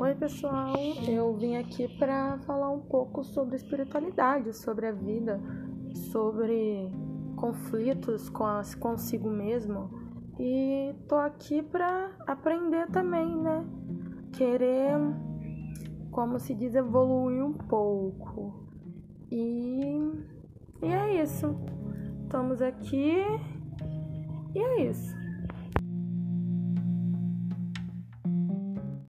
Oi, pessoal. Eu vim aqui para falar um pouco sobre espiritualidade, sobre a vida, sobre conflitos com as, consigo mesmo. E tô aqui para aprender também, né? Querer, como se diz, evoluir um pouco. E, e é isso. Estamos aqui e é isso.